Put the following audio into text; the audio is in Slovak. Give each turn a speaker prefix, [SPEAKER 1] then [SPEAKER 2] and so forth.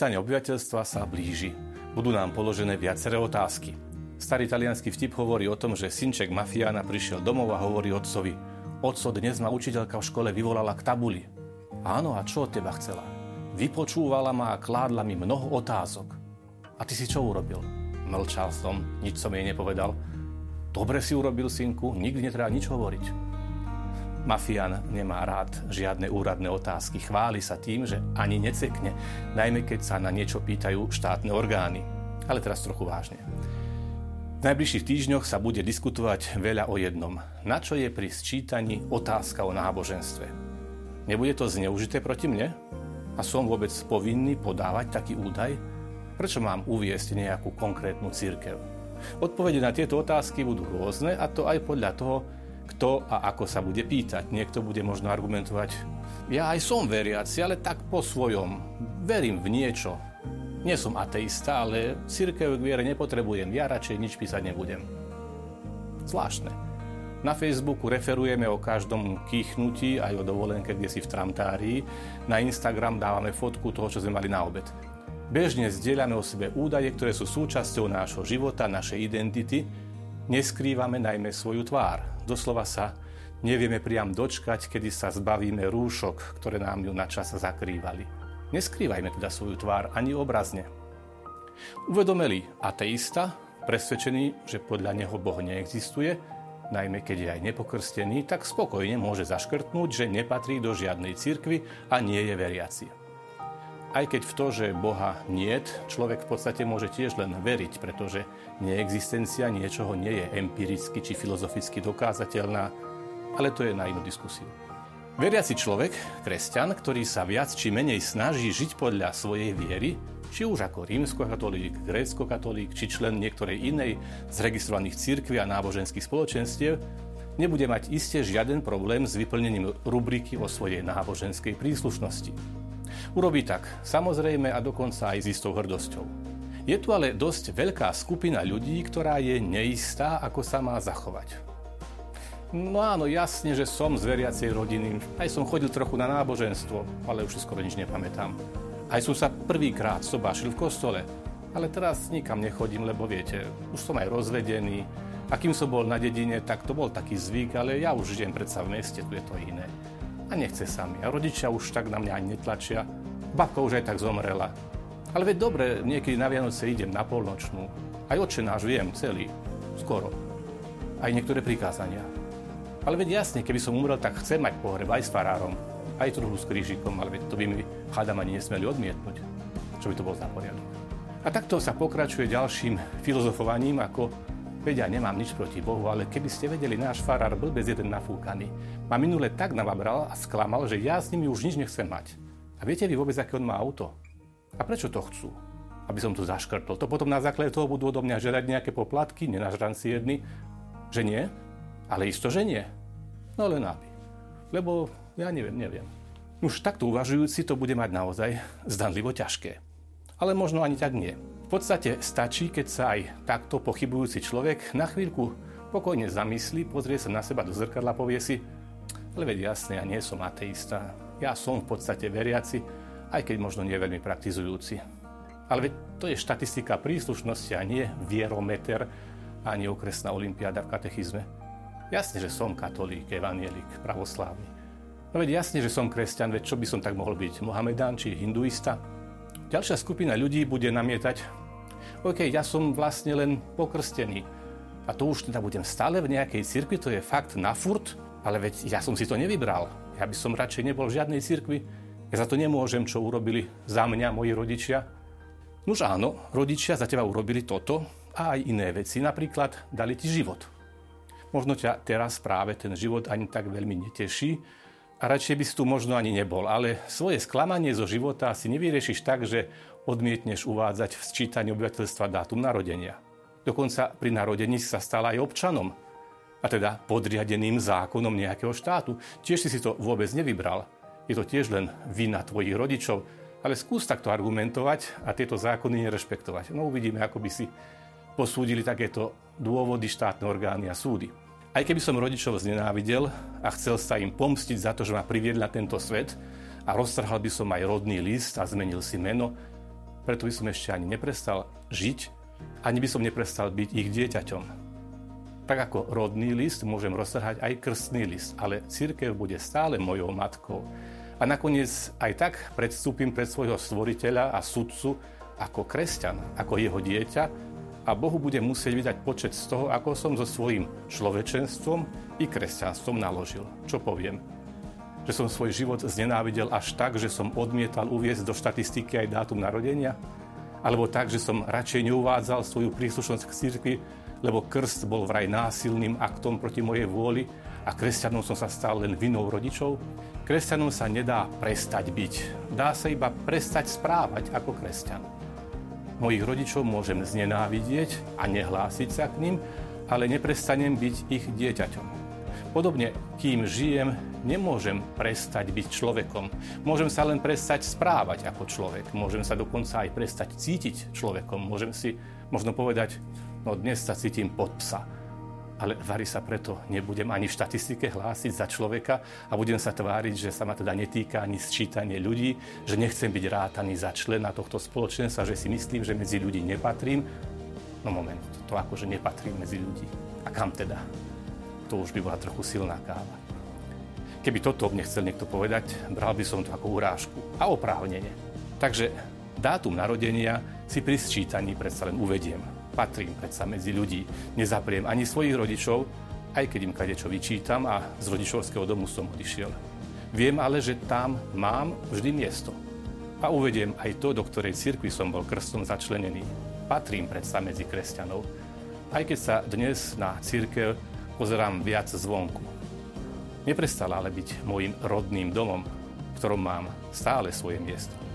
[SPEAKER 1] Sčítanie obyvateľstva sa blíži. Budú nám položené viaceré otázky. Starý italianský vtip hovorí o tom, že synček mafiána prišiel domov a hovorí otcovi Otco, dnes ma učiteľka v škole vyvolala k tabuli. Áno, a čo od teba chcela? Vypočúvala ma a kládla mi mnoho otázok. A ty si čo urobil? Mlčal som, nič som jej nepovedal. Dobre si urobil, synku, nikdy netreba nič hovoriť. Mafián nemá rád žiadne úradné otázky. Chváli sa tým, že ani necekne, najmä keď sa na niečo pýtajú štátne orgány. Ale teraz trochu vážne. V najbližších týždňoch sa bude diskutovať veľa o jednom. Na čo je pri sčítaní otázka o náboženstve? Nebude to zneužité proti mne? A som vôbec povinný podávať taký údaj? Prečo mám uviesť nejakú konkrétnu církev? Odpovede na tieto otázky budú rôzne a to aj podľa toho, kto a ako sa bude pýtať. Niekto bude možno argumentovať, ja aj som veriaci, ale tak po svojom. Verím v niečo, nie som ateista, ale církev k viere nepotrebujem. Ja radšej nič písať nebudem. Zvláštne. Na Facebooku referujeme o každom kýchnutí, aj o dovolenke, kde si v tramtárii. Na Instagram dávame fotku toho, čo sme mali na obed. Bežne zdieľame o sebe údaje, ktoré sú súčasťou nášho života, našej identity. Neskrývame najmä svoju tvár. Doslova sa nevieme priam dočkať, kedy sa zbavíme rúšok, ktoré nám ju na čas zakrývali. Neskrývajme teda svoju tvár ani obrazne. Uvedomeli ateista, presvedčený, že podľa neho Boh neexistuje, najmä keď je aj nepokrstený, tak spokojne môže zaškrtnúť, že nepatrí do žiadnej cirkvy a nie je veriaci. Aj keď v to, že Boha niet, človek v podstate môže tiež len veriť, pretože neexistencia niečoho nie je empiricky či filozoficky dokázateľná, ale to je na inú diskusiu. Veriaci človek, kresťan, ktorý sa viac či menej snaží žiť podľa svojej viery, či už ako rímskokatolík, grécko-katolík, či člen niektorej inej z registrovaných církví a náboženských spoločenstiev, nebude mať iste žiaden problém s vyplnením rubriky o svojej náboženskej príslušnosti. Urobí tak, samozrejme a dokonca aj s istou hrdosťou. Je tu ale dosť veľká skupina ľudí, ktorá je neistá, ako sa má zachovať. No áno, jasne, že som z veriacej rodiny. Aj som chodil trochu na náboženstvo, ale už skoro nič nepamätám. Aj som sa prvýkrát sobášil v kostole, ale teraz nikam nechodím, lebo viete, už som aj rozvedený. A kým som bol na dedine, tak to bol taký zvyk, ale ja už žijem predsa v meste, tu je to iné. A nechce sa mi. A rodičia už tak na mňa ani netlačia. Babka už aj tak zomrela. Ale veď dobre, niekedy na Vianoce idem na polnočnú. Aj náš viem, celý. Skoro. Aj niektoré prikázania. Ale veď jasne, keby som umrel, tak chcem mať pohreb aj s farárom, aj druhú s krížikom, ale veď to by mi chádam ani nesmeli odmietnúť. Čo by to bol za poriadok? A takto sa pokračuje ďalším filozofovaním, ako veď ja nemám nič proti Bohu, ale keby ste vedeli, náš farár bol bez jeden nafúkaný. Ma minule tak navabral a sklamal, že ja s nimi už nič nechcem mať. A viete vy vôbec, aké on má auto? A prečo to chcú? Aby som to zaškrtol. To potom na základe toho budú odo mňa žerať nejaké poplatky, nenažran si jedny. Že nie? Ale isto, že nie. No len aby. Lebo ja neviem, neviem. Už takto uvažujúci to bude mať naozaj zdanlivo ťažké. Ale možno ani tak nie. V podstate stačí, keď sa aj takto pochybujúci človek na chvíľku pokojne zamyslí, pozrie sa na seba do zrkadla, povie si, ale veď jasne, ja nie som ateista, ja som v podstate veriaci, aj keď možno nie veľmi praktizujúci. Ale veď to je štatistika príslušnosti a nie vierometer ani okresná olimpiáda v katechizme. Jasne, že som katolík, evanielik, pravoslávny. No veď jasne, že som kresťan, veď čo by som tak mohol byť? Mohamedán či hinduista? Ďalšia skupina ľudí bude namietať, OK, ja som vlastne len pokrstený. A to už teda budem stále v nejakej cirkvi, to je fakt na furt, ale veď ja som si to nevybral. Ja by som radšej nebol v žiadnej cirkvi. Ja za to nemôžem, čo urobili za mňa moji rodičia. Nuž áno, rodičia za teba urobili toto a aj iné veci. Napríklad dali ti život. Možno ťa teraz práve ten život ani tak veľmi neteší a radšej by si tu možno ani nebol, ale svoje sklamanie zo života si nevyriešiš tak, že odmietneš uvádzať v sčítaní obyvateľstva dátum narodenia. Dokonca pri narodení si sa stal aj občanom, a teda podriadeným zákonom nejakého štátu. Tiež si si to vôbec nevybral. Je to tiež len vina tvojich rodičov, ale skús takto argumentovať a tieto zákony nerešpektovať. No uvidíme, ako by si posúdili takéto dôvody štátne orgány a súdy. Aj keby som rodičov znenávidel a chcel sa im pomstiť za to, že ma priviedli na tento svet a roztrhal by som aj rodný list a zmenil si meno, Preto by som ešte ani neprestal žiť, ani by som neprestal byť ich dieťaťom. Tak ako rodný list môžem roztrhať aj krstný list, ale církev bude stále mojou matkou. A nakoniec aj tak predstúpim pred svojho stvoriteľa a sudcu ako kresťan, ako jeho dieťa a Bohu bude musieť vydať počet z toho, ako som so svojím človečenstvom i kresťanstvom naložil. Čo poviem? Že som svoj život znenávidel až tak, že som odmietal uviezť do štatistiky aj dátum narodenia? Alebo tak, že som radšej neuvádzal svoju príslušnosť k cirkvi, lebo krst bol vraj násilným aktom proti mojej vôli a kresťanom som sa stal len vinou rodičov? Kresťanom sa nedá prestať byť. Dá sa iba prestať správať ako kresťan. Mojich rodičov môžem znenávidieť a nehlásiť sa k ním, ale neprestanem byť ich dieťaťom. Podobne, kým žijem, nemôžem prestať byť človekom. Môžem sa len prestať správať ako človek. Môžem sa dokonca aj prestať cítiť človekom. Môžem si možno povedať, no dnes sa cítim pod psa ale vary sa preto nebudem ani v štatistike hlásiť za človeka a budem sa tváriť, že sa ma teda netýka ani sčítanie ľudí, že nechcem byť rátaný za člena tohto spoločenstva, že si myslím, že medzi ľudí nepatrím. No moment, to akože nepatrím medzi ľudí. A kam teda? To už by bola trochu silná káva. Keby toto mne chcel niekto povedať, bral by som to ako urážku. A oprávnenie. Takže dátum narodenia si pri sčítaní predsa len uvediem patrím predsa medzi ľudí. Nezapriem ani svojich rodičov, aj keď im kadečo vyčítam a z rodičovského domu som odišiel. Viem ale, že tam mám vždy miesto. A uvediem aj to, do ktorej cirkvi som bol krstom začlenený. Patrím predsa medzi kresťanov, aj keď sa dnes na církev pozerám viac zvonku. Neprestala ale byť môjim rodným domom, v ktorom mám stále svoje miesto.